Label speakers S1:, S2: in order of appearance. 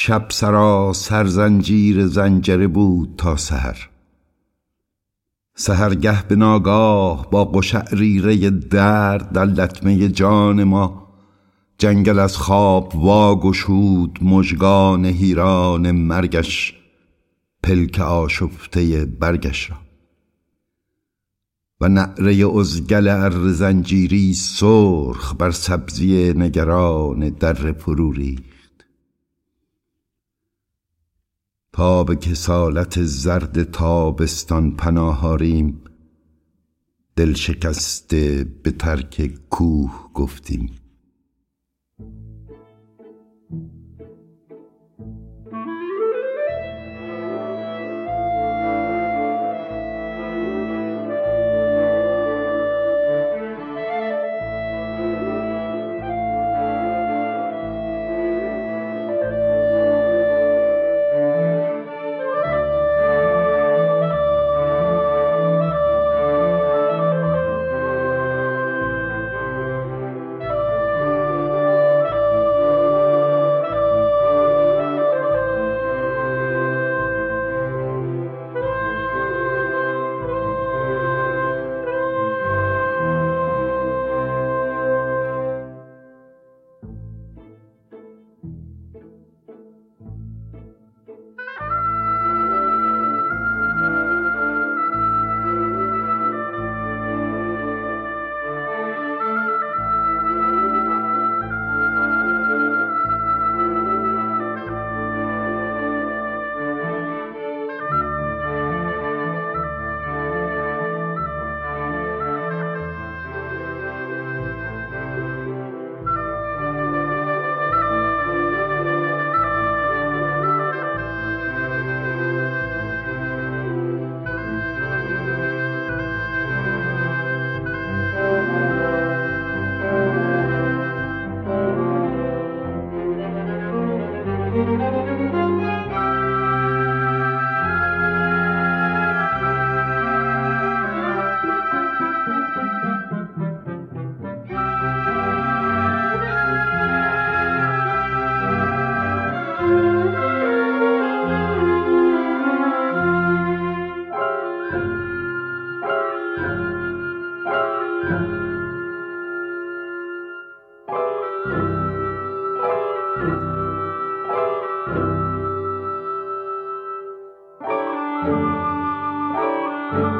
S1: شب سرا سرزنجیر زنجره بود تا سحر. سهرگه به ناگاه با قشعریره درد در لطمه جان ما جنگل از خواب واگشود مژگان هیران مرگش پلک آشفته برگش را. و نعره ازگل ار زنجیری سرخ بر سبزی نگران در فرو تا به کسالت زرد تابستان پناه آریم دل شکسته به ترک کوه گفتیم.
S2: Música